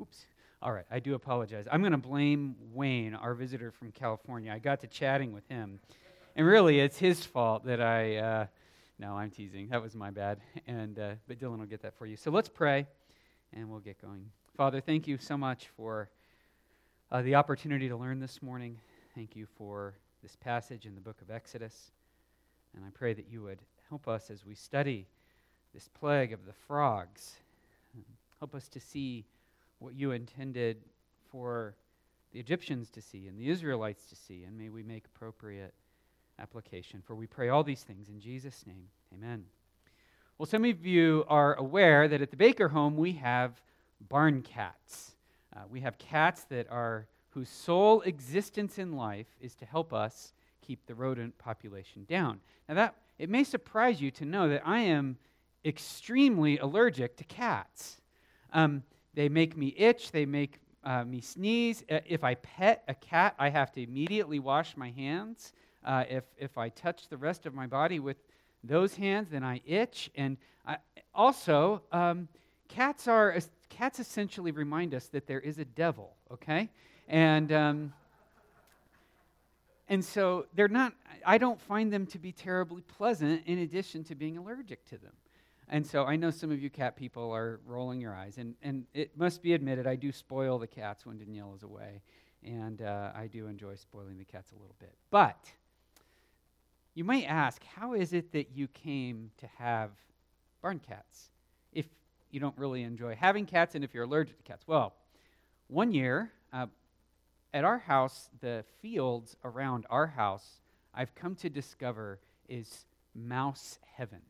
Oops. All right, I do apologize. I'm going to blame Wayne, our visitor from California. I got to chatting with him, and really, it's his fault that I. Uh, no, I'm teasing. That was my bad. And uh, but Dylan will get that for you. So let's pray, and we'll get going. Father, thank you so much for uh, the opportunity to learn this morning. Thank you for this passage in the book of Exodus, and I pray that you would help us as we study this plague of the frogs. Help us to see what you intended for the Egyptians to see and the Israelites to see, and may we make appropriate application. For we pray all these things in Jesus' name. Amen. Well, some of you are aware that at the Baker home we have barn cats. Uh, we have cats that are whose sole existence in life is to help us keep the rodent population down. Now that it may surprise you to know that I am extremely allergic to cats. Um, they make me itch, they make uh, me sneeze. Uh, if I pet a cat, I have to immediately wash my hands. Uh, if, if I touch the rest of my body with those hands, then I itch. And I, also, um, cats are cats essentially remind us that there is a devil. Okay, and um, and so they're not. I don't find them to be terribly pleasant. In addition to being allergic to them. And so I know some of you cat people are rolling your eyes, and, and it must be admitted, I do spoil the cats when Danielle is away, and uh, I do enjoy spoiling the cats a little bit. But you might ask, how is it that you came to have barn cats if you don't really enjoy having cats and if you're allergic to cats? Well, one year uh, at our house, the fields around our house, I've come to discover is mouse heaven.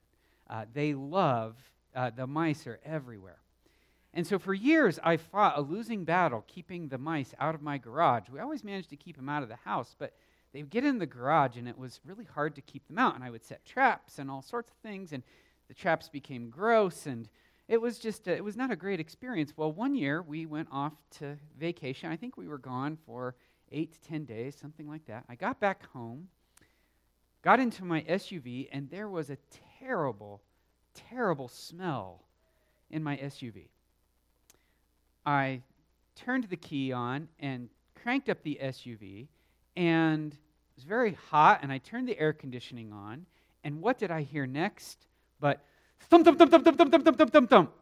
Uh, they love, uh, the mice are everywhere. And so for years, I fought a losing battle keeping the mice out of my garage. We always managed to keep them out of the house, but they would get in the garage and it was really hard to keep them out. And I would set traps and all sorts of things, and the traps became gross and it was just a, it was not a great experience well one year we went off to vacation i think we were gone for eight to ten days something like that i got back home got into my suv and there was a terrible, terrible smell in my SUV. I turned the key on and cranked up the SUV, and it was very hot, and I turned the air conditioning on, and what did I hear next? But thump, thump, thump, thump, thump, thump, thump, thump, thump, thump.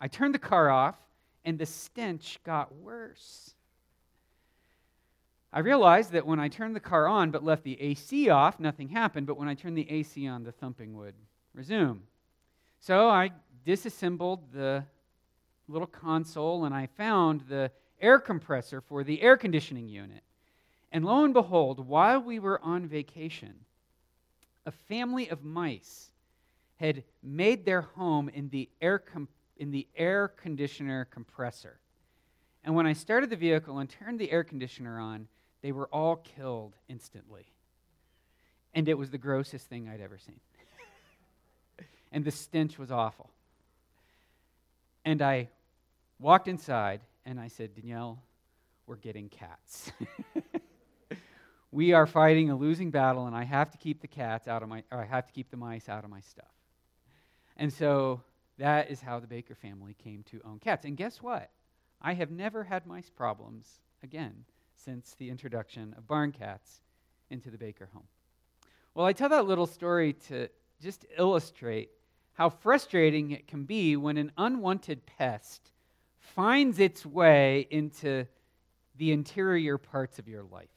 I turned the car off, and the stench got worse. I realized that when I turned the car on but left the AC off, nothing happened, but when I turned the AC on, the thumping would resume. So I disassembled the little console and I found the air compressor for the air conditioning unit. And lo and behold, while we were on vacation, a family of mice had made their home in the air, com- in the air conditioner compressor. And when I started the vehicle and turned the air conditioner on, they were all killed instantly. And it was the grossest thing I'd ever seen. and the stench was awful. And I walked inside and I said, Danielle, we're getting cats. we are fighting a losing battle, and I have to keep the cats out of my, or I have to keep the mice out of my stuff. And so that is how the Baker family came to own cats. And guess what? I have never had mice problems again since the introduction of barn cats into the Baker home. Well, I tell that little story to just illustrate how frustrating it can be when an unwanted pest finds its way into the interior parts of your life.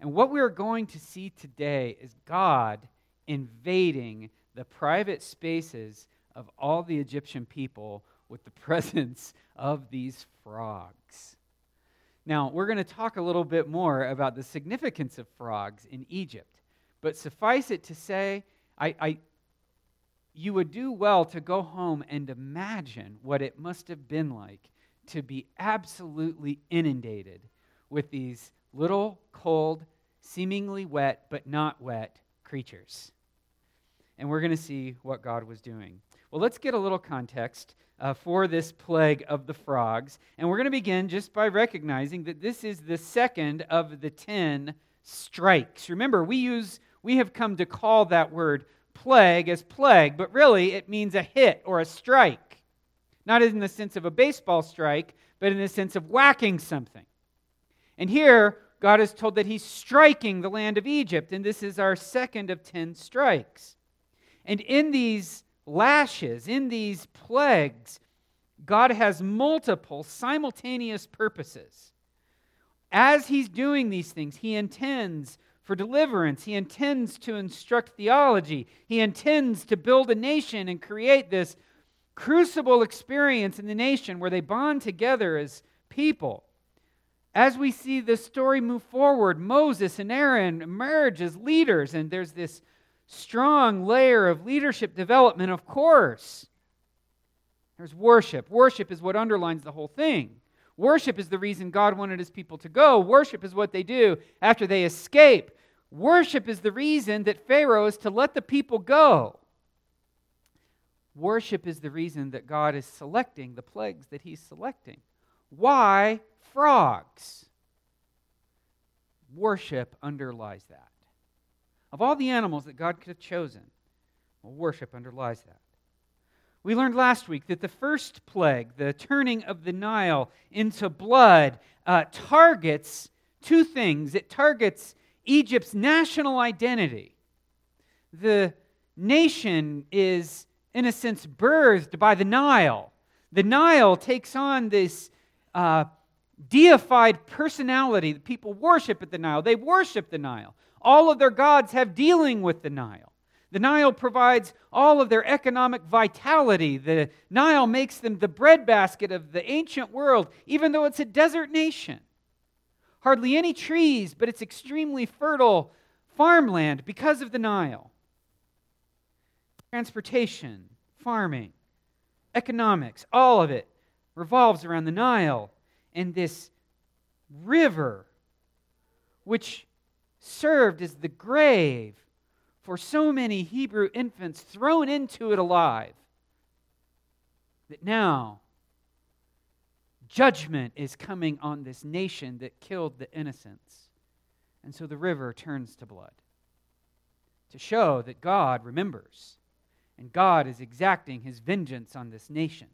And what we're going to see today is God invading the private spaces of all the Egyptian people with the presence of these frogs. Now, we're going to talk a little bit more about the significance of frogs in Egypt. But suffice it to say, I, I, you would do well to go home and imagine what it must have been like to be absolutely inundated with these little, cold, seemingly wet, but not wet creatures. And we're going to see what God was doing. Well, let's get a little context uh, for this plague of the frogs. And we're going to begin just by recognizing that this is the second of the ten strikes. Remember, we use we have come to call that word plague as plague, but really it means a hit or a strike. Not in the sense of a baseball strike, but in the sense of whacking something. And here, God is told that he's striking the land of Egypt, and this is our second of 10 strikes. And in these lashes, in these plagues, God has multiple simultaneous purposes. As he's doing these things, he intends for deliverance. He intends to instruct theology. He intends to build a nation and create this crucible experience in the nation where they bond together as people. As we see the story move forward, Moses and Aaron emerge as leaders, and there's this strong layer of leadership development, of course. There's worship. Worship is what underlines the whole thing. Worship is the reason God wanted his people to go. Worship is what they do after they escape. Worship is the reason that Pharaoh is to let the people go. Worship is the reason that God is selecting the plagues that he's selecting. Why frogs? Worship underlies that. Of all the animals that God could have chosen, well, worship underlies that. We learned last week that the first plague, the turning of the Nile into blood, uh, targets two things. It targets Egypt's national identity. The nation is, in a sense, birthed by the Nile. The Nile takes on this uh, deified personality. The people worship at the Nile, they worship the Nile. All of their gods have dealing with the Nile. The Nile provides all of their economic vitality. The Nile makes them the breadbasket of the ancient world, even though it's a desert nation. Hardly any trees, but it's extremely fertile farmland because of the Nile. Transportation, farming, economics, all of it revolves around the Nile and this river, which served as the grave for so many Hebrew infants thrown into it alive that now judgment is coming on this nation that killed the innocents. And so the river turns to blood to show that God remembers and God is exacting his vengeance on this nation.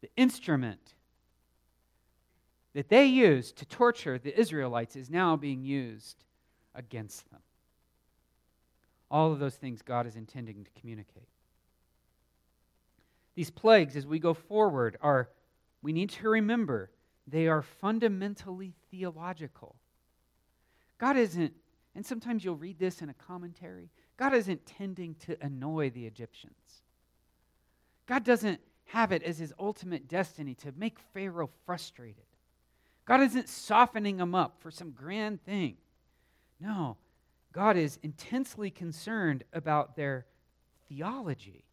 The instrument that they used to torture the Israelites is now being used against them. All of those things God is intending to communicate. These plagues, as we go forward, are, we need to remember, they are fundamentally theological. God isn't, and sometimes you'll read this in a commentary, God isn't tending to annoy the Egyptians. God doesn't have it as his ultimate destiny to make Pharaoh frustrated. God isn't softening him up for some grand thing. No, God is intensely concerned about their theology.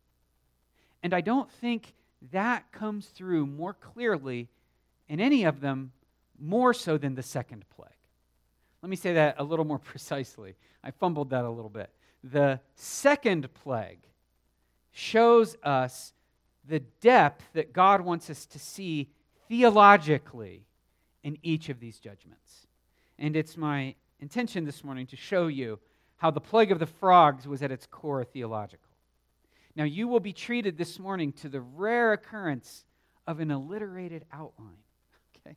And I don't think that comes through more clearly in any of them more so than the second plague. Let me say that a little more precisely. I fumbled that a little bit. The second plague shows us the depth that God wants us to see theologically in each of these judgments. And it's my intention this morning to show you how the plague of the frogs was at its core theological. Now, you will be treated this morning to the rare occurrence of an alliterated outline. Okay?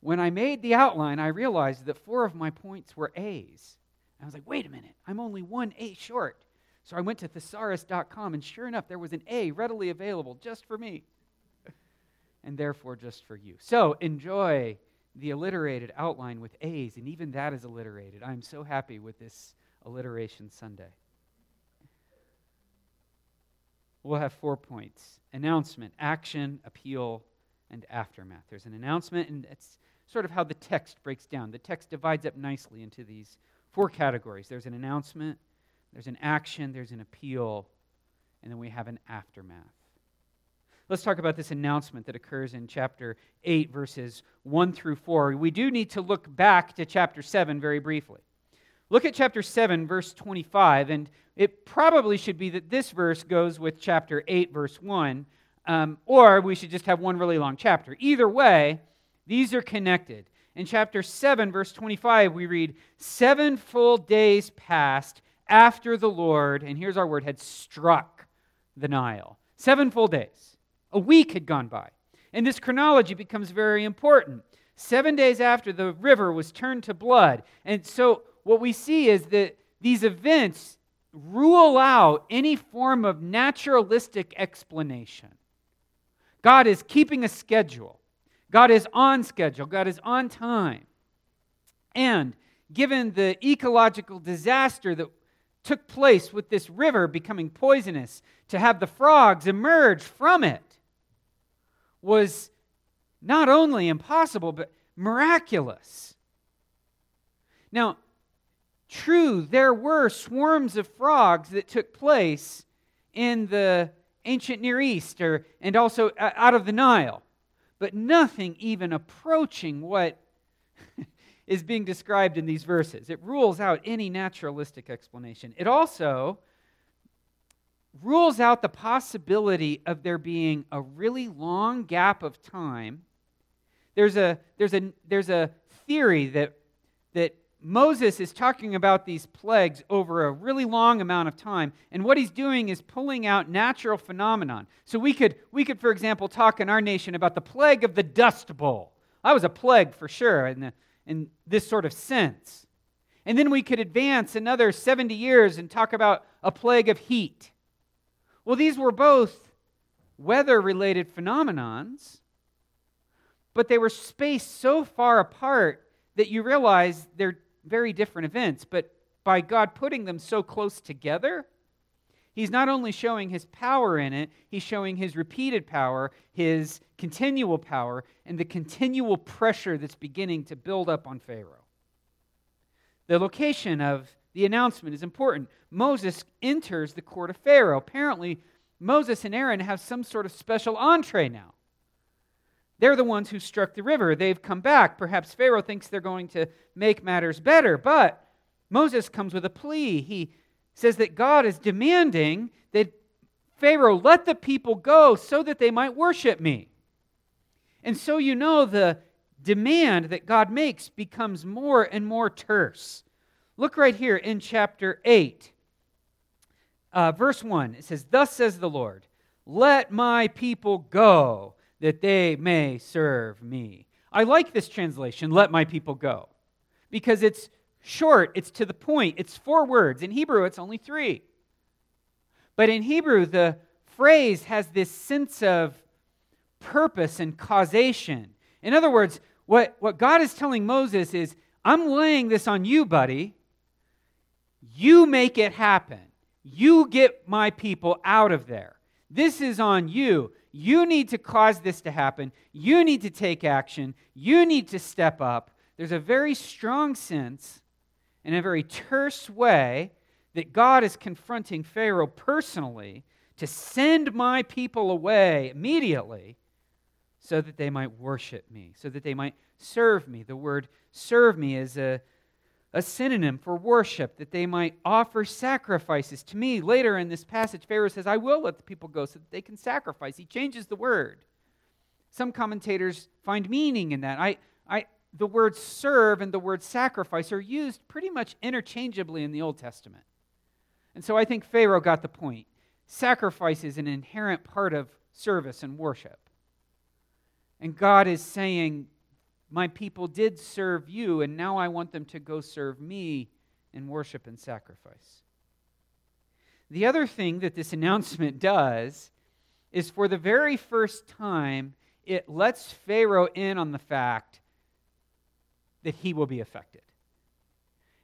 When I made the outline, I realized that four of my points were A's. I was like, wait a minute, I'm only one A short. So I went to thesaurus.com, and sure enough, there was an A readily available just for me, and therefore just for you. So enjoy the alliterated outline with A's, and even that is alliterated. I'm so happy with this alliteration Sunday. We'll have four points announcement, action, appeal, and aftermath. There's an announcement, and it's sort of how the text breaks down. The text divides up nicely into these four categories there's an announcement, there's an action, there's an appeal, and then we have an aftermath. Let's talk about this announcement that occurs in chapter 8, verses 1 through 4. We do need to look back to chapter 7 very briefly. Look at chapter 7, verse 25, and it probably should be that this verse goes with chapter 8, verse 1, um, or we should just have one really long chapter. Either way, these are connected. In chapter 7, verse 25, we read, Seven full days passed after the Lord, and here's our word, had struck the Nile. Seven full days. A week had gone by. And this chronology becomes very important. Seven days after, the river was turned to blood. And so, what we see is that these events rule out any form of naturalistic explanation. God is keeping a schedule, God is on schedule, God is on time. And given the ecological disaster that took place with this river becoming poisonous, to have the frogs emerge from it was not only impossible, but miraculous. Now, true, there were swarms of frogs that took place in the ancient Near East or, and also uh, out of the Nile, but nothing even approaching what is being described in these verses. It rules out any naturalistic explanation. It also rules out the possibility of there being a really long gap of time. There's a, there's a, there's a theory that, that Moses is talking about these plagues over a really long amount of time, and what he's doing is pulling out natural phenomenon. So we could, we could, for example, talk in our nation about the plague of the Dust Bowl. That was a plague for sure in, the, in this sort of sense. And then we could advance another 70 years and talk about a plague of heat. Well, these were both weather related phenomenons, but they were spaced so far apart that you realize they're very different events. But by God putting them so close together, He's not only showing his power in it, he's showing his repeated power, his continual power, and the continual pressure that's beginning to build up on Pharaoh. The location of the announcement is important. Moses enters the court of Pharaoh. Apparently, Moses and Aaron have some sort of special entree now. They're the ones who struck the river. They've come back. Perhaps Pharaoh thinks they're going to make matters better, but Moses comes with a plea. He says that God is demanding that Pharaoh let the people go so that they might worship me. And so you know the demand that God makes becomes more and more terse. Look right here in chapter 8, uh, verse 1. It says, Thus says the Lord, let my people go that they may serve me. I like this translation, let my people go, because it's short, it's to the point, it's four words. In Hebrew, it's only three. But in Hebrew, the phrase has this sense of purpose and causation. In other words, what, what God is telling Moses is, I'm laying this on you, buddy. You make it happen. You get my people out of there. This is on you. You need to cause this to happen. You need to take action. You need to step up. There's a very strong sense, in a very terse way, that God is confronting Pharaoh personally to send my people away immediately so that they might worship me, so that they might serve me. The word serve me is a a synonym for worship, that they might offer sacrifices to me. Later in this passage, Pharaoh says, I will let the people go so that they can sacrifice. He changes the word. Some commentators find meaning in that. I, I, the word serve and the word sacrifice are used pretty much interchangeably in the Old Testament. And so I think Pharaoh got the point. Sacrifice is an inherent part of service and worship. And God is saying, my people did serve you, and now I want them to go serve me in worship and sacrifice. The other thing that this announcement does is for the very first time, it lets Pharaoh in on the fact that he will be affected.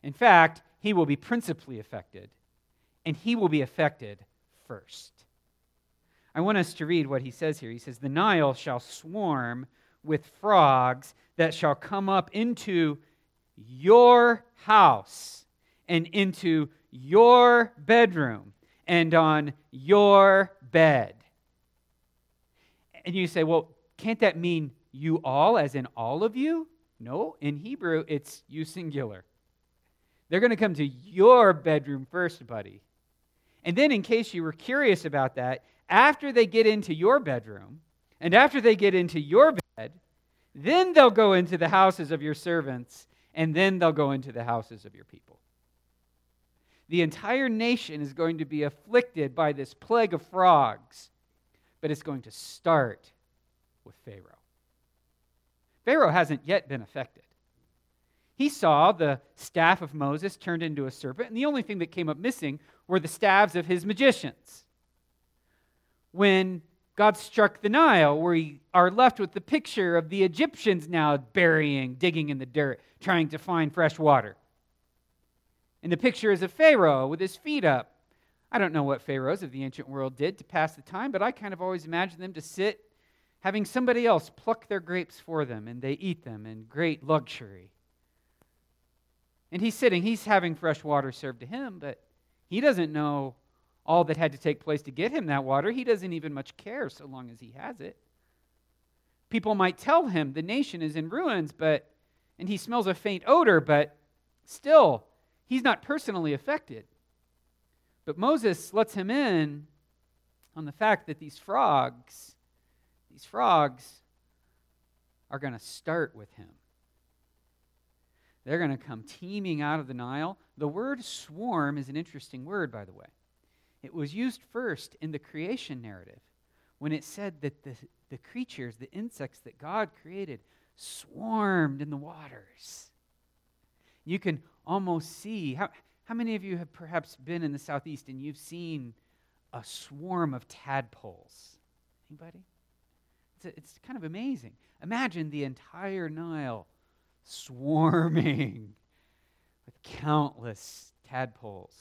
In fact, he will be principally affected, and he will be affected first. I want us to read what he says here. He says, The Nile shall swarm with frogs that shall come up into your house and into your bedroom and on your bed. And you say, well, can't that mean you all, as in all of you? No, in Hebrew, it's you singular. They're going to come to your bedroom first, buddy. And then, in case you were curious about that, after they get into your bedroom and after they get into your bed, then they'll go into the houses of your servants, and then they'll go into the houses of your people. The entire nation is going to be afflicted by this plague of frogs. but it's going to start with Pharaoh. Pharaoh hasn't yet been affected. He saw the staff of Moses turned into a serpent, and the only thing that came up missing were the staves of his magicians. When God struck the Nile, we are left with the picture of the Egyptians now burying, digging in the dirt, trying to find fresh water. And the picture is of Pharaoh with his feet up. I don't know what pharaohs of the ancient world did to pass the time, but I kind of always imagined them to sit having somebody else pluck their grapes for them, and they eat them in great luxury. And he's sitting, he's having fresh water served to him, but he doesn't know all that had to take place to get him that water. He doesn't even much care so long as he has it. People might tell him the nation is in ruins, but and he smells a faint odor, but still, he's not personally affected. But Moses lets him in on the fact that these frogs, these frogs are going to start with him. They're going to come teeming out of the Nile. The word swarm is an interesting word, by the way. It was used first in the creation narrative when it said that the, the creatures, the insects that God created, swarmed in the waters. You can almost see. How, how many of you have perhaps been in the southeast and you've seen a swarm of tadpoles? Anybody? It's, a, it's kind of amazing. Imagine the entire Nile swarming with countless tadpoles,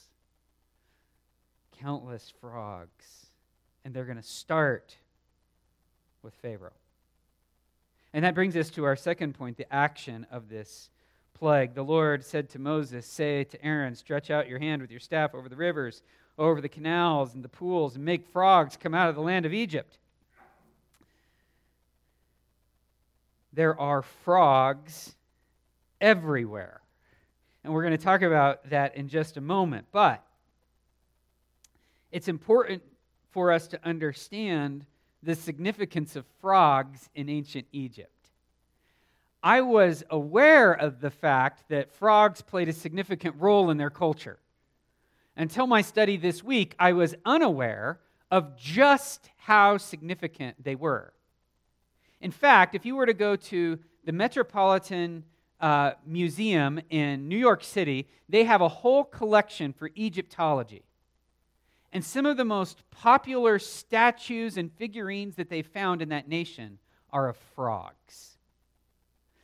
countless frogs. And they're going to start with Pharaoh. And that brings us to our second point the action of this plague. The Lord said to Moses, Say to Aaron, Stretch out your hand with your staff over the rivers, over the canals and the pools, and make frogs come out of the land of Egypt. There are frogs everywhere. And we're going to talk about that in just a moment. But it's important for us to understand the significance of frogs in ancient Egypt. I was aware of the fact that frogs played a significant role in their culture. Until my study this week, I was unaware of just how significant they were. In fact, if you were to go to the Metropolitan uh, Museum in New York City, they have a whole collection for Egyptology. And some of the most popular statues and figurines that they found in that nation are of frogs.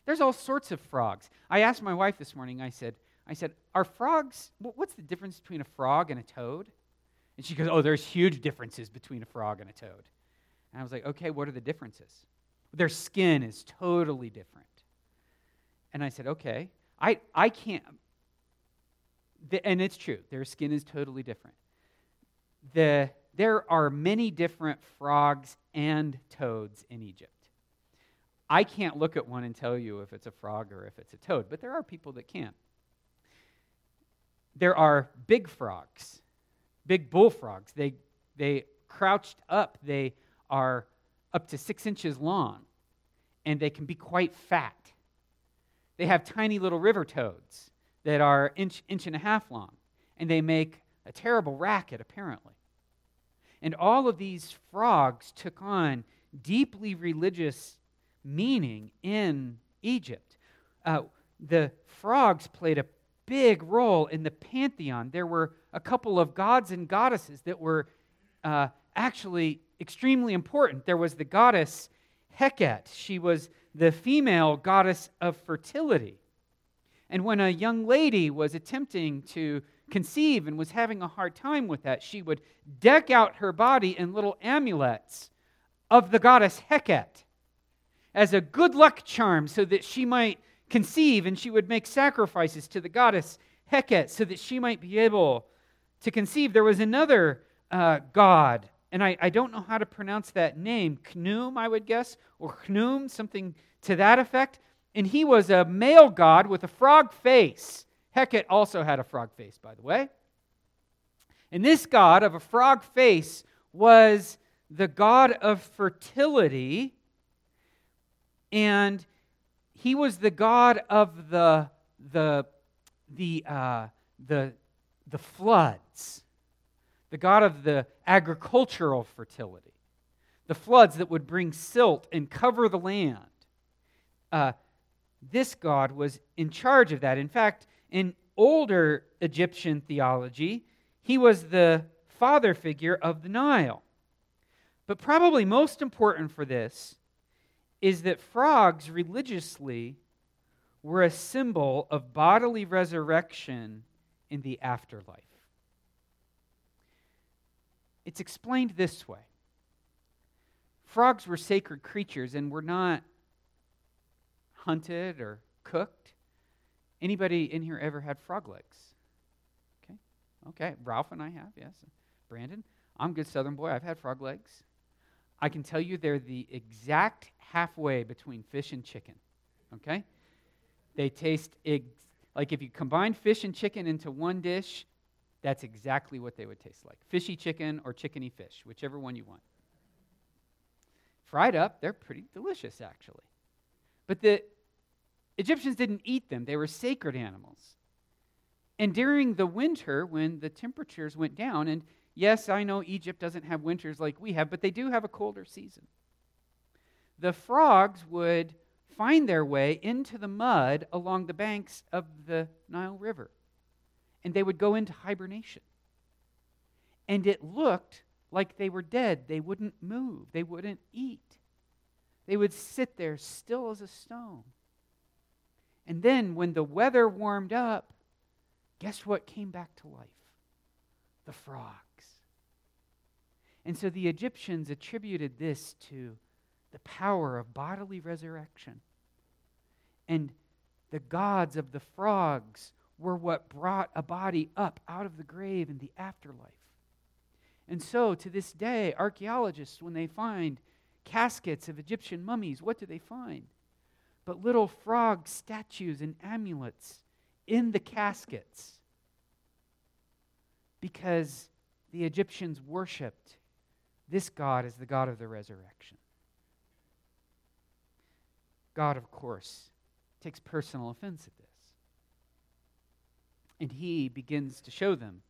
There's all sorts of frogs. I asked my wife this morning, I said, I said, are frogs, what's the difference between a frog and a toad? And she goes, oh, there's huge differences between a frog and a toad. And I was like, okay, what are the differences? Their skin is totally different. And I said, okay, I, I can't, and it's true, their skin is totally different. The, there are many different frogs and toads in Egypt. I can't look at one and tell you if it's a frog or if it's a toad, but there are people that can. There are big frogs, big bullfrogs. They, they crouched up, they are up to six inches long, and they can be quite fat. They have tiny little river toads that are inch, inch and a half long, and they make a terrible racket, apparently. And all of these frogs took on deeply religious meaning in Egypt. Uh, the frogs played a big role in the pantheon. There were a couple of gods and goddesses that were uh, actually extremely important. There was the goddess Heket, she was the female goddess of fertility. And when a young lady was attempting to conceive and was having a hard time with that, she would deck out her body in little amulets of the goddess Heket as a good luck charm so that she might conceive and she would make sacrifices to the goddess Heket so that she might be able to conceive. There was another uh, god, and I, I don't know how to pronounce that name, Khnum, I would guess, or Khnum, something to that effect. And he was a male god with a frog face. Heket also had a frog face, by the way. And this god of a frog face was the god of fertility and he was the god of the the the uh, the the floods, the god of the agricultural fertility, the floods that would bring silt and cover the land. Uh, this God was in charge of that. In fact, in older Egyptian theology, he was the father figure of the Nile. But probably most important for this is that frogs religiously were a symbol of bodily resurrection in the afterlife. It's explained this way frogs were sacred creatures and were not hunted or cooked. Anybody in here ever had frog legs? Okay. Okay. Ralph and I have, yes. Brandon, I'm a good southern boy. I've had frog legs. I can tell you they're the exact halfway between fish and chicken. Okay? They taste ex- like if you combine fish and chicken into one dish, that's exactly what they would taste like fishy chicken or chickeny fish, whichever one you want. Fried up, they're pretty delicious, actually. But the Egyptians didn't eat them, they were sacred animals. And during the winter, when the temperatures went down, and yes, I know Egypt doesn't have winters like we have, but they do have a colder season. The frogs would find their way into the mud along the banks of the Nile River and they would go into hibernation. And it looked like they were dead. They wouldn't move, they wouldn't eat. They would sit there still as a stone. And then when the weather warmed up, guess what came back to life? The frogs. And so the Egyptians attributed this to the power of bodily resurrection. And the gods of the frogs were what brought a body up out of the grave in the afterlife. And so, to this day, archaeologists, when they find caskets of Egyptian mummies, what do they find? But little frog statues and amulets in the caskets. Because the Egyptians worshiped this God as the God of the resurrection. God, of course, takes personal offense at this. And he begins to show them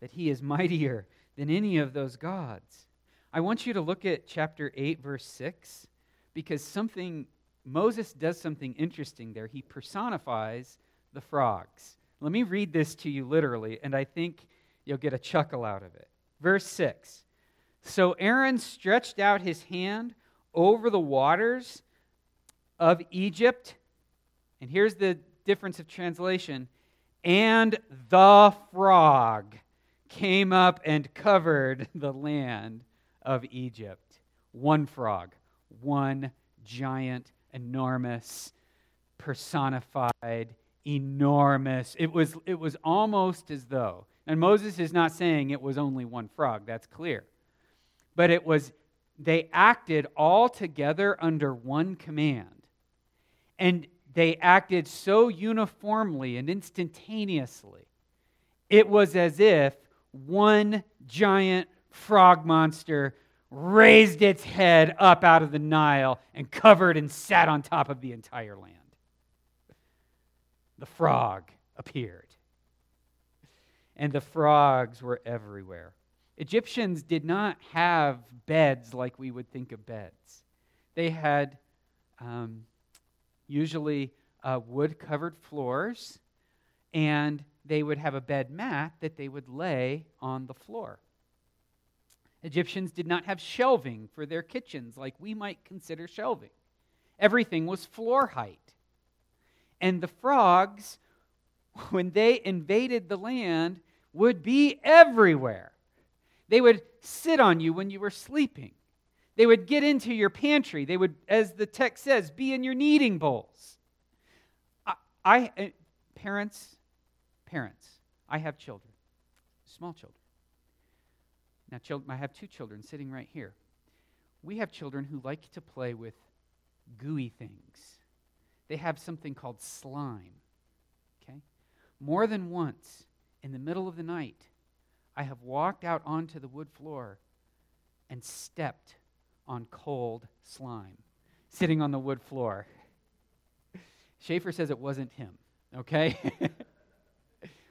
that he is mightier than any of those gods. I want you to look at chapter 8, verse 6, because something, Moses does something interesting there. He personifies the frogs. Let me read this to you literally, and I think you'll get a chuckle out of it. Verse 6 So Aaron stretched out his hand over the waters of Egypt. And here's the difference of translation and the frog came up and covered the land of Egypt. One frog, one giant, enormous, personified, enormous. It was, it was almost as though, and Moses is not saying it was only one frog, that's clear. But it was, they acted all together under one command. And they acted so uniformly and instantaneously. It was as if one giant frog monster raised its head up out of the Nile and covered and sat on top of the entire land. The frog appeared. And the frogs were everywhere. Egyptians did not have beds like we would think of beds. They had um, usually uh, wood covered floors, and they would have a bed mat that they would lay on the floor. Egyptians did not have shelving for their kitchens like we might consider shelving. Everything was floor height. And the frogs, when they invaded the land, would be everywhere. They would sit on you when you were sleeping. They would get into your pantry. They would, as the text says, be in your kneading bowls. I, I uh, parents, parents, I have children, small children. Now, I have two children sitting right here. We have children who like to play with gooey things. They have something called slime. Okay? More than once, in the middle of the night, I have walked out onto the wood floor and stepped on cold slime sitting on the wood floor. Schaefer says it wasn't him, okay?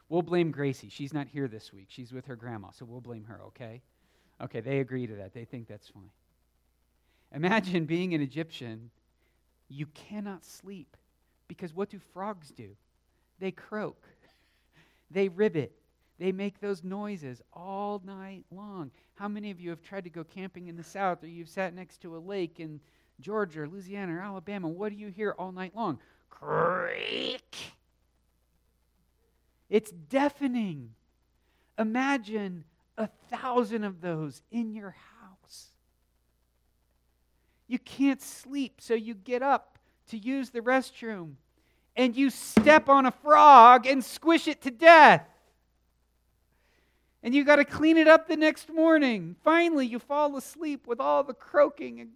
we'll blame Gracie. She's not here this week. She's with her grandma, so we'll blame her, okay? Okay, they agree to that. They think that's fine. Imagine being an Egyptian. You cannot sleep because what do frogs do? They croak, they ribbit, they make those noises all night long. How many of you have tried to go camping in the South or you've sat next to a lake in Georgia or Louisiana or Alabama? What do you hear all night long? Creak. It's deafening. Imagine a thousand of those in your house. You can't sleep, so you get up to use the restroom and you step on a frog and squish it to death. And you got to clean it up the next morning. Finally, you fall asleep with all the croaking and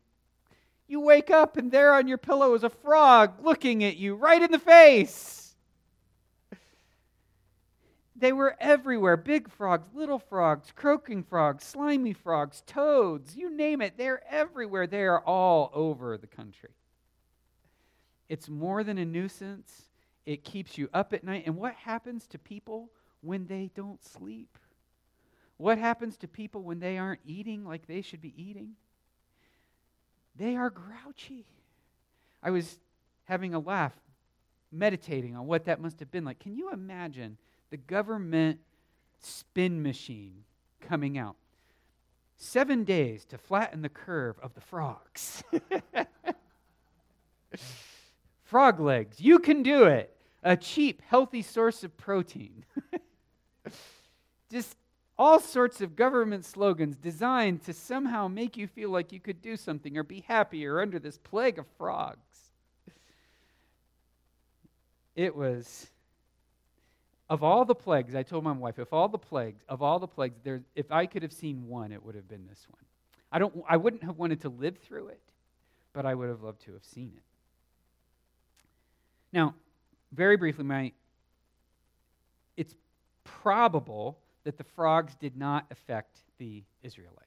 you wake up and there on your pillow is a frog looking at you right in the face. They were everywhere big frogs, little frogs, croaking frogs, slimy frogs, toads, you name it. They're everywhere. They are all over the country. It's more than a nuisance, it keeps you up at night. And what happens to people when they don't sleep? What happens to people when they aren't eating like they should be eating? They are grouchy. I was having a laugh, meditating on what that must have been like. Can you imagine? The government spin machine coming out. Seven days to flatten the curve of the frogs. Frog legs, you can do it. A cheap, healthy source of protein. Just all sorts of government slogans designed to somehow make you feel like you could do something or be happier under this plague of frogs. It was of all the plagues, I told my wife, if all the plagues, of all the plagues, there, if I could have seen one, it would have been this one. I, don't, I wouldn't have wanted to live through it, but I would have loved to have seen it. Now, very briefly, my, it's probable that the frogs did not affect the Israelites.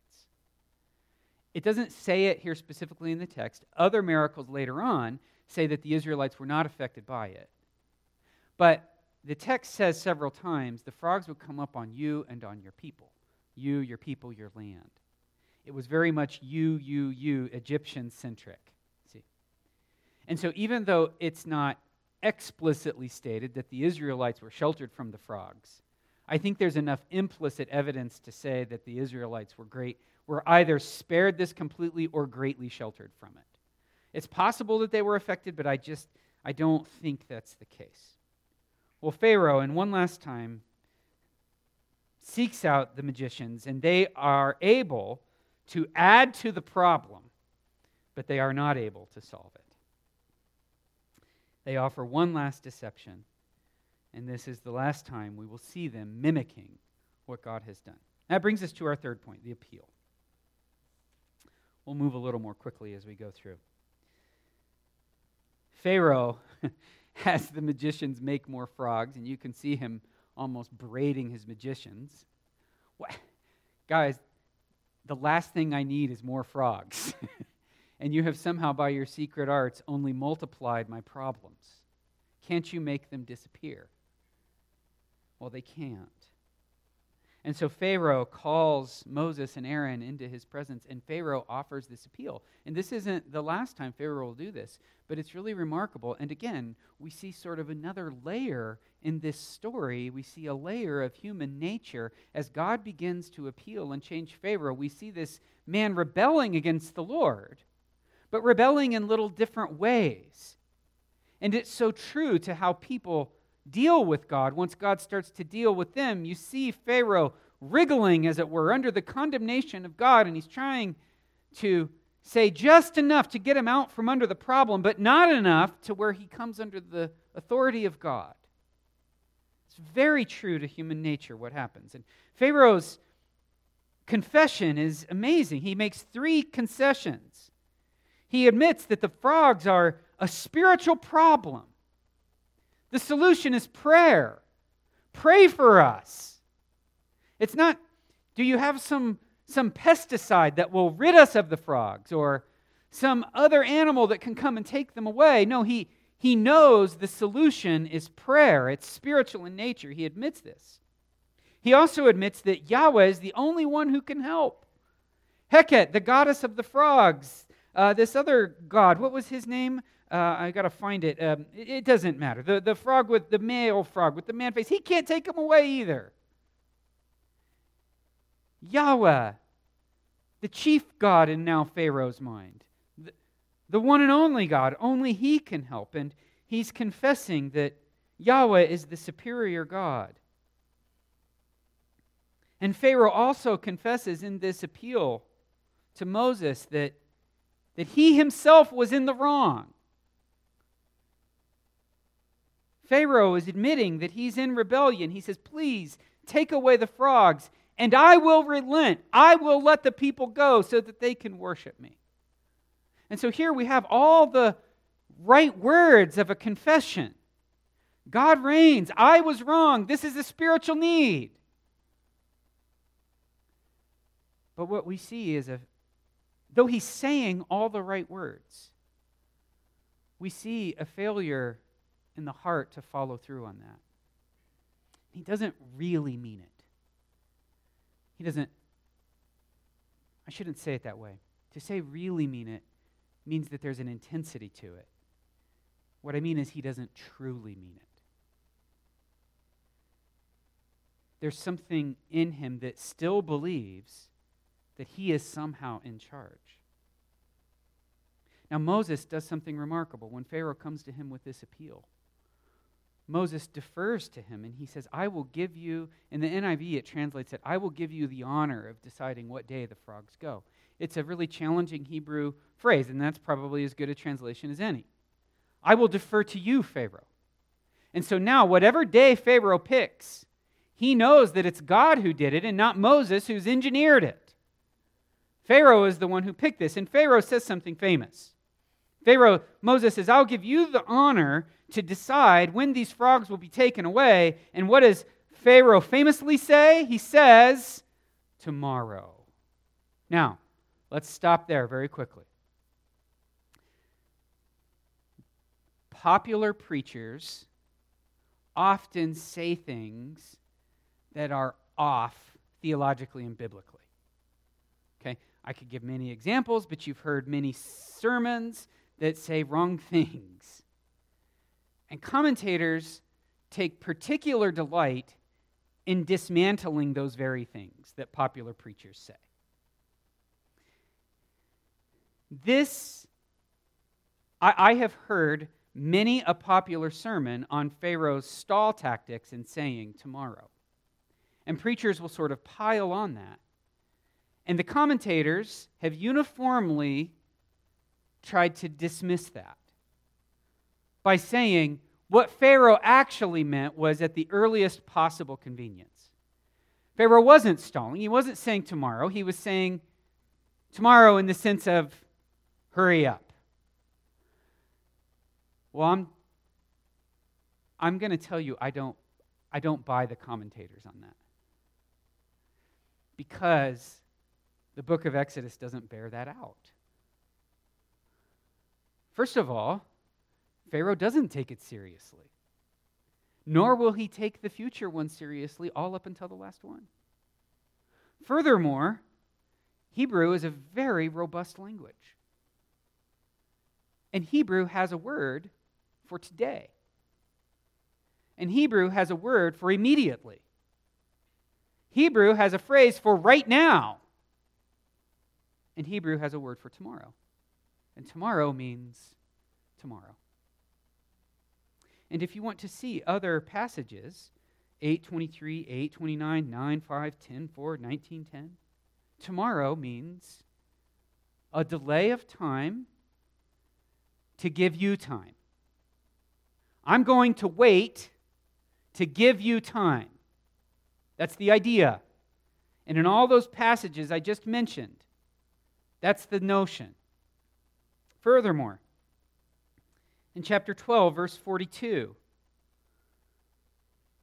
It doesn't say it here specifically in the text. Other miracles later on say that the Israelites were not affected by it. But the text says several times the frogs would come up on you and on your people. You, your people, your land. It was very much you, you, you, Egyptian centric. See? And so, even though it's not explicitly stated that the Israelites were sheltered from the frogs, I think there's enough implicit evidence to say that the Israelites were great, were either spared this completely or greatly sheltered from it. It's possible that they were affected, but I just I don't think that's the case. Well, Pharaoh, and one last time, seeks out the magicians, and they are able to add to the problem, but they are not able to solve it. They offer one last deception, and this is the last time we will see them mimicking what God has done. That brings us to our third point the appeal. We'll move a little more quickly as we go through. Pharaoh has the magicians make more frogs, and you can see him almost braiding his magicians. What? Guys, the last thing I need is more frogs. and you have somehow, by your secret arts, only multiplied my problems. Can't you make them disappear? Well, they can't. And so Pharaoh calls Moses and Aaron into his presence, and Pharaoh offers this appeal. And this isn't the last time Pharaoh will do this, but it's really remarkable. And again, we see sort of another layer in this story. We see a layer of human nature as God begins to appeal and change Pharaoh. We see this man rebelling against the Lord, but rebelling in little different ways. And it's so true to how people deal with God, once God starts to deal with them, you see Pharaoh wriggling, as it were, under the condemnation of God, and he's trying to say just enough to get him out from under the problem, but not enough to where he comes under the authority of God. It's very true to human nature what happens. And Pharaoh's confession is amazing. He makes three concessions. He admits that the frogs are a spiritual problem. The solution is prayer. Pray for us. It's not, do you have some, some pesticide that will rid us of the frogs or some other animal that can come and take them away? No, he, he knows the solution is prayer. It's spiritual in nature. He admits this. He also admits that Yahweh is the only one who can help. Heket, the goddess of the frogs, uh, this other god. What was his name? Uh, I got to find it. Um, it. it. doesn't matter. The, the frog with the male frog with the man face, he can't take him away either. Yahweh, the chief God in now Pharaoh's mind, the, the one and only God, only he can help. And he's confessing that Yahweh is the superior God. And Pharaoh also confesses in this appeal to Moses that, that he himself was in the wrong. Pharaoh is admitting that he's in rebellion. He says, Please take away the frogs, and I will relent. I will let the people go so that they can worship me. And so here we have all the right words of a confession. God reigns. I was wrong. This is a spiritual need. But what we see is a though he's saying all the right words, we see a failure in the heart to follow through on that. He doesn't really mean it. He doesn't, I shouldn't say it that way. To say really mean it means that there's an intensity to it. What I mean is, he doesn't truly mean it. There's something in him that still believes that he is somehow in charge. Now, Moses does something remarkable when Pharaoh comes to him with this appeal. Moses defers to him and he says, I will give you, in the NIV it translates it, I will give you the honor of deciding what day the frogs go. It's a really challenging Hebrew phrase, and that's probably as good a translation as any. I will defer to you, Pharaoh. And so now, whatever day Pharaoh picks, he knows that it's God who did it and not Moses who's engineered it. Pharaoh is the one who picked this. And Pharaoh says something famous. Pharaoh, Moses says, I'll give you the honor to decide when these frogs will be taken away. And what does Pharaoh famously say? He says, tomorrow. Now, let's stop there very quickly. Popular preachers often say things that are off theologically and biblically. Okay? I could give many examples, but you've heard many sermons that say wrong things. And commentators take particular delight in dismantling those very things that popular preachers say. This, I, I, have heard many a popular sermon on Pharaoh's stall tactics and saying tomorrow. And preachers will sort of pile on that. And the commentators have uniformly tried to dismiss that by saying what Pharaoh actually meant was at the earliest possible convenience. Pharaoh wasn't stalling, he wasn't saying tomorrow, he was saying tomorrow in the sense of hurry up. Well, I'm, I'm going to tell you, I don't, I don't buy the commentators on that. Because the book of Exodus doesn't bear that out. First of all, Pharaoh doesn't take it seriously, nor will he take the future one seriously all up until the last one. Furthermore, Hebrew is a very robust language. And Hebrew has a word for today. And Hebrew has a word for immediately. Hebrew has a phrase for right now. And Hebrew has a word for tomorrow. And tomorrow means tomorrow. And if you want to see other passages, 823, 829, 9, 5, 10, 4, 19, 10, tomorrow means a delay of time to give you time. I'm going to wait to give you time. That's the idea. And in all those passages I just mentioned, that's the notion. Furthermore, in chapter 12, verse 42,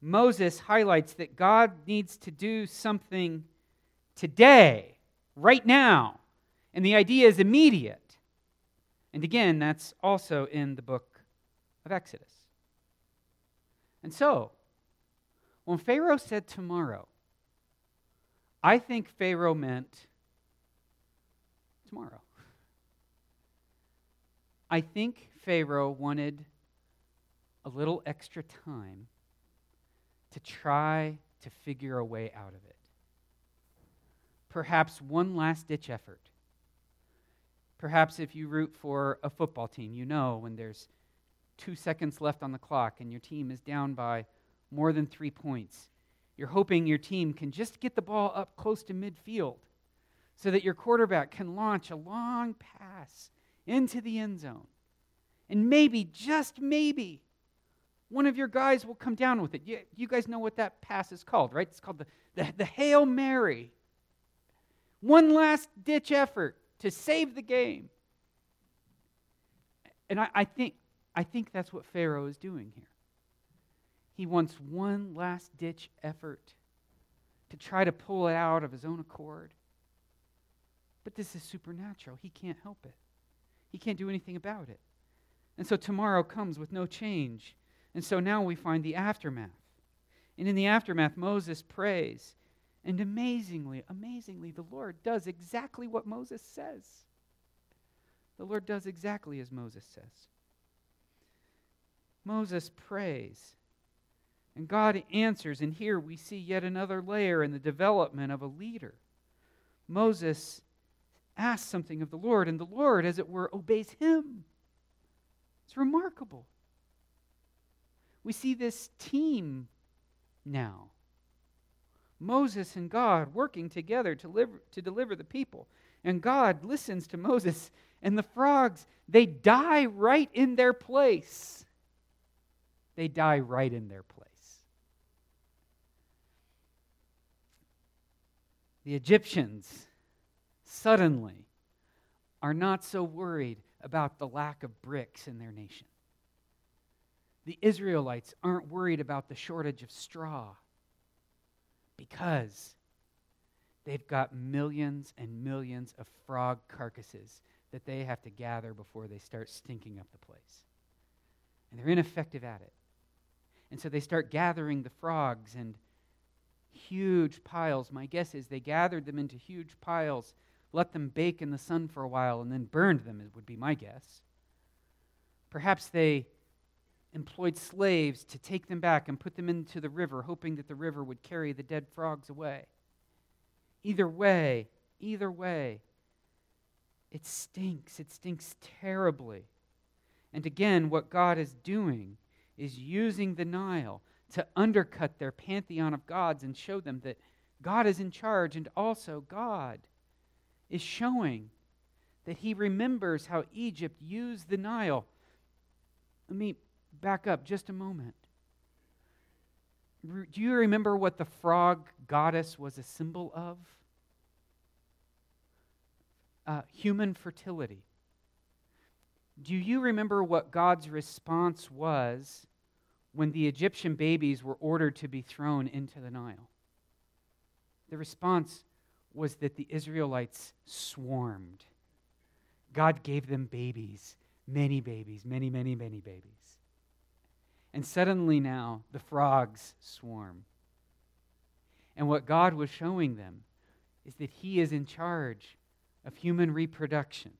Moses highlights that God needs to do something today, right now. And the idea is immediate. And again, that's also in the book of Exodus. And so, when Pharaoh said tomorrow, I think Pharaoh meant tomorrow. I think Pharaoh wanted a little extra time to try to figure a way out of it. Perhaps one last ditch effort. Perhaps if you root for a football team, you know when there's two seconds left on the clock and your team is down by more than three points, you're hoping your team can just get the ball up close to midfield so that your quarterback can launch a long pass into the end zone. And maybe, just maybe, one of your guys will come down with it. You, you guys know what that pass is called, right? It's called the, the, the Hail Mary. One last ditch effort to save the game. And I, I, think, I think that's what Pharaoh is doing here. He wants one last ditch effort to try to pull it out of his own accord. But this is supernatural. He can't help it, he can't do anything about it. And so tomorrow comes with no change. And so now we find the aftermath. And in the aftermath, Moses prays. And amazingly, amazingly, the Lord does exactly what Moses says. The Lord does exactly as Moses says. Moses prays. And God answers. And here we see yet another layer in the development of a leader. Moses asks something of the Lord, and the Lord, as it were, obeys him. It's remarkable. We see this team now Moses and God working together to, live, to deliver the people. And God listens to Moses, and the frogs, they die right in their place. They die right in their place. The Egyptians suddenly are not so worried about the lack of bricks in their nation. The Israelites aren't worried about the shortage of straw because they've got millions and millions of frog carcasses that they have to gather before they start stinking up the place. And they're ineffective at it. And so they start gathering the frogs and huge piles. My guess is they gathered them into huge piles let them bake in the sun for a while, and then burned them, would be my guess. Perhaps they employed slaves to take them back and put them into the river, hoping that the river would carry the dead frogs away. Either way, either way, it stinks. It stinks terribly. And again, what God is doing is using the Nile to undercut their pantheon of gods and show them that God is in charge and also God is showing that he remembers how Egypt used the Nile. Let me back up just a moment. Do you remember what the frog goddess was a symbol of? Uh, human fertility. Do you remember what God's response was when the Egyptian babies were ordered to be thrown into the Nile? The response was that the Israelites swarmed. God gave them babies, many babies, many, many, many babies. And suddenly now the frogs swarm. And what God was showing them is that He is in charge of human reproduction.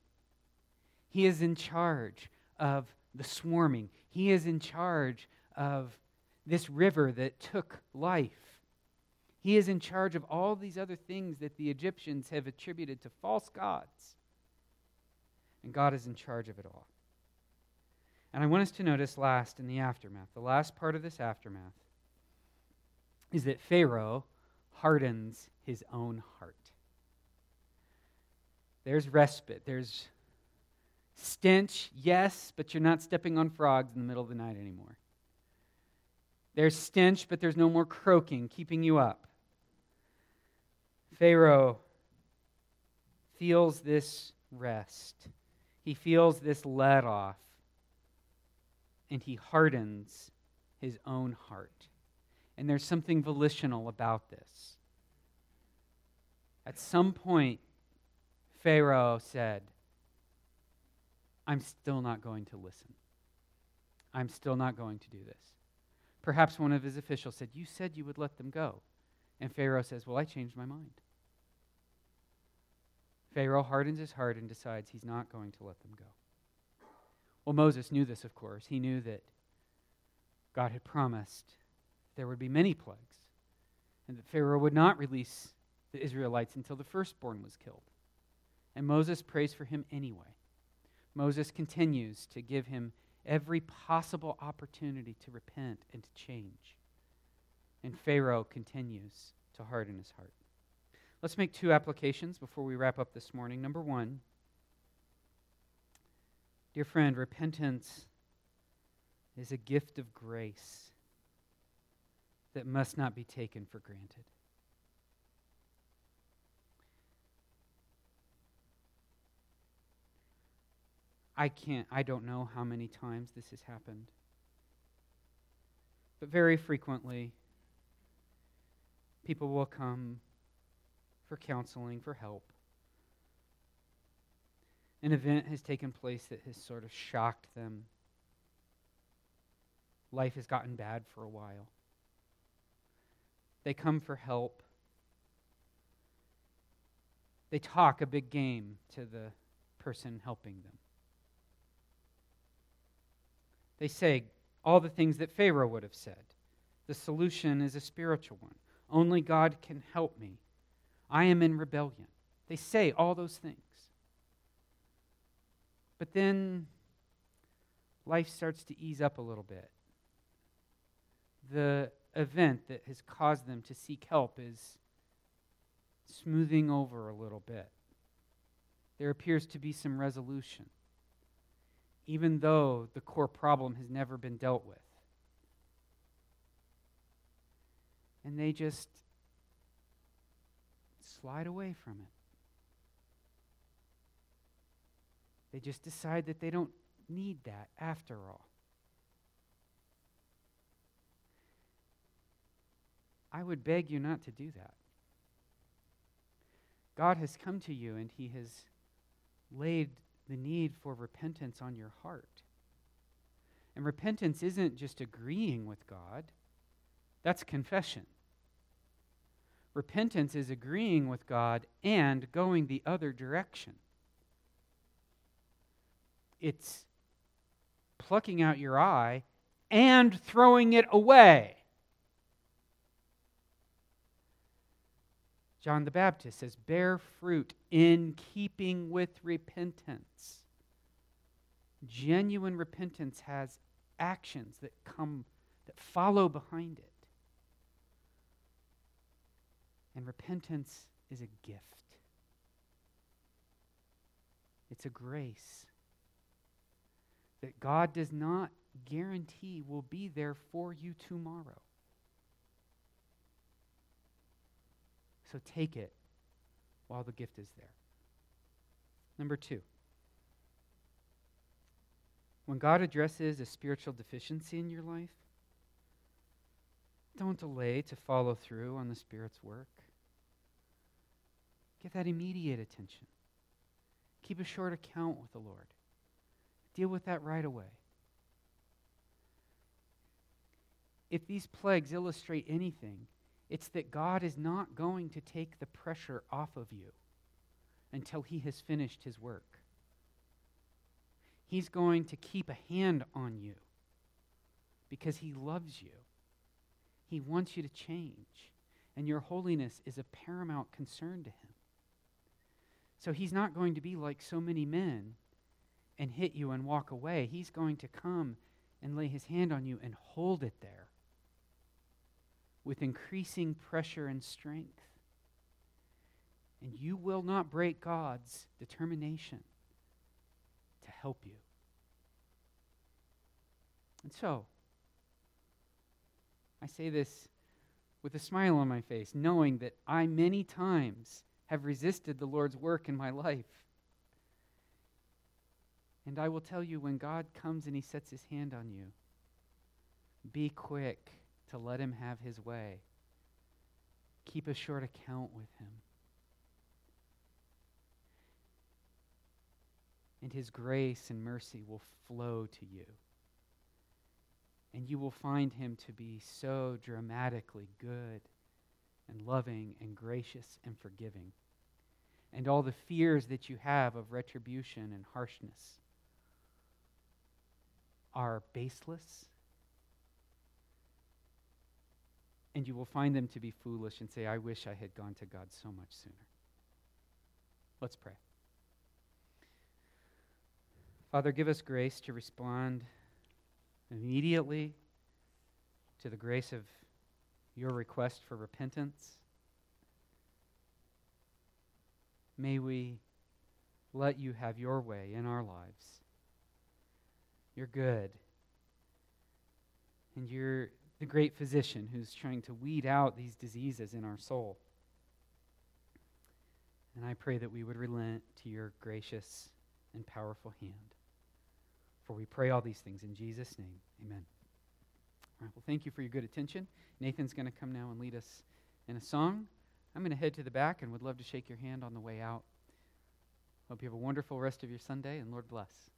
He is in charge of the swarming. He is in charge of this river that took life. He is in charge of all these other things that the Egyptians have attributed to false gods. And God is in charge of it all. And I want us to notice last in the aftermath, the last part of this aftermath, is that Pharaoh hardens his own heart. There's respite. There's stench, yes, but you're not stepping on frogs in the middle of the night anymore. There's stench, but there's no more croaking keeping you up. Pharaoh feels this rest, he feels this let off, and he hardens his own heart. And there's something volitional about this. At some point, Pharaoh said, I'm still not going to listen. I'm still not going to do this. Perhaps one of his officials said, You said you would let them go. And Pharaoh says, Well, I changed my mind. Pharaoh hardens his heart and decides he's not going to let them go. Well, Moses knew this, of course. He knew that God had promised there would be many plagues and that Pharaoh would not release the Israelites until the firstborn was killed. And Moses prays for him anyway. Moses continues to give him every possible opportunity to repent and to change. And Pharaoh continues to harden his heart. Let's make two applications before we wrap up this morning. Number one, dear friend, repentance is a gift of grace that must not be taken for granted. I can't, I don't know how many times this has happened. But very frequently, people will come for counseling, for help. An event has taken place that has sort of shocked them. Life has gotten bad for a while. They come for help. They talk a big game to the person helping them. They say all the things that Pharaoh would have said. The solution is a spiritual one. Only God can help me. I am in rebellion. They say all those things. But then life starts to ease up a little bit. The event that has caused them to seek help is smoothing over a little bit. There appears to be some resolution, even though the core problem has never been dealt with. And they just slide away from it. They just decide that they don't need that after all. I would beg you not to do that. God has come to you and He has laid the need for repentance on your heart. And repentance isn't just agreeing with God, that's confession. Repentance is agreeing with God and going the other direction. It's plucking out your eye and throwing it away. John the Baptist says, bear fruit in keeping with repentance. Genuine repentance has actions that come, that follow behind it. And repentance is a gift, it's a grace that God does not guarantee will be there for you tomorrow. So take it while the gift is there. Number two, when God addresses a spiritual deficiency in your life, don't delay to follow through on the Spirit's work. Give that immediate attention. Keep a short account with the Lord. Deal with that right away. If these plagues illustrate anything, it's that God is not going to take the pressure off of you until He has finished His work. He's going to keep a hand on you because He loves you. He wants you to change, and your holiness is a paramount concern to Him. So He's not going to be like so many men and hit you and walk away. He's going to come and lay His hand on you and hold it there with increasing pressure and strength. And you will not break God's determination to help you. And so, I say this with a smile on my face, knowing that I many times have resisted the Lord's work in my life. And I will tell you when God comes and He sets His hand on you, be quick to let him have his way. Keep a short account with him. And his grace and mercy will flow to you. And you will find him to be so dramatically good and loving and gracious and forgiving. And all the fears that you have of retribution and harshness are baseless. And you will find them to be foolish and say, I wish I had gone to God so much sooner. Let's pray. Father, give us grace to respond immediately to the grace of your request for repentance. May we let you have your way in our lives. You're good. And you're the great physician who's trying to weed out these diseases in our soul. And I pray that we would relent to your gracious and powerful hand. For we pray all these things in Jesus' name. Amen. All right, well, thank you for your good attention. Nathan's going to come now and lead us in a song. I'm going to head to the back and would love to shake your hand on the way out. Hope you have a wonderful rest of your Sunday, and Lord bless.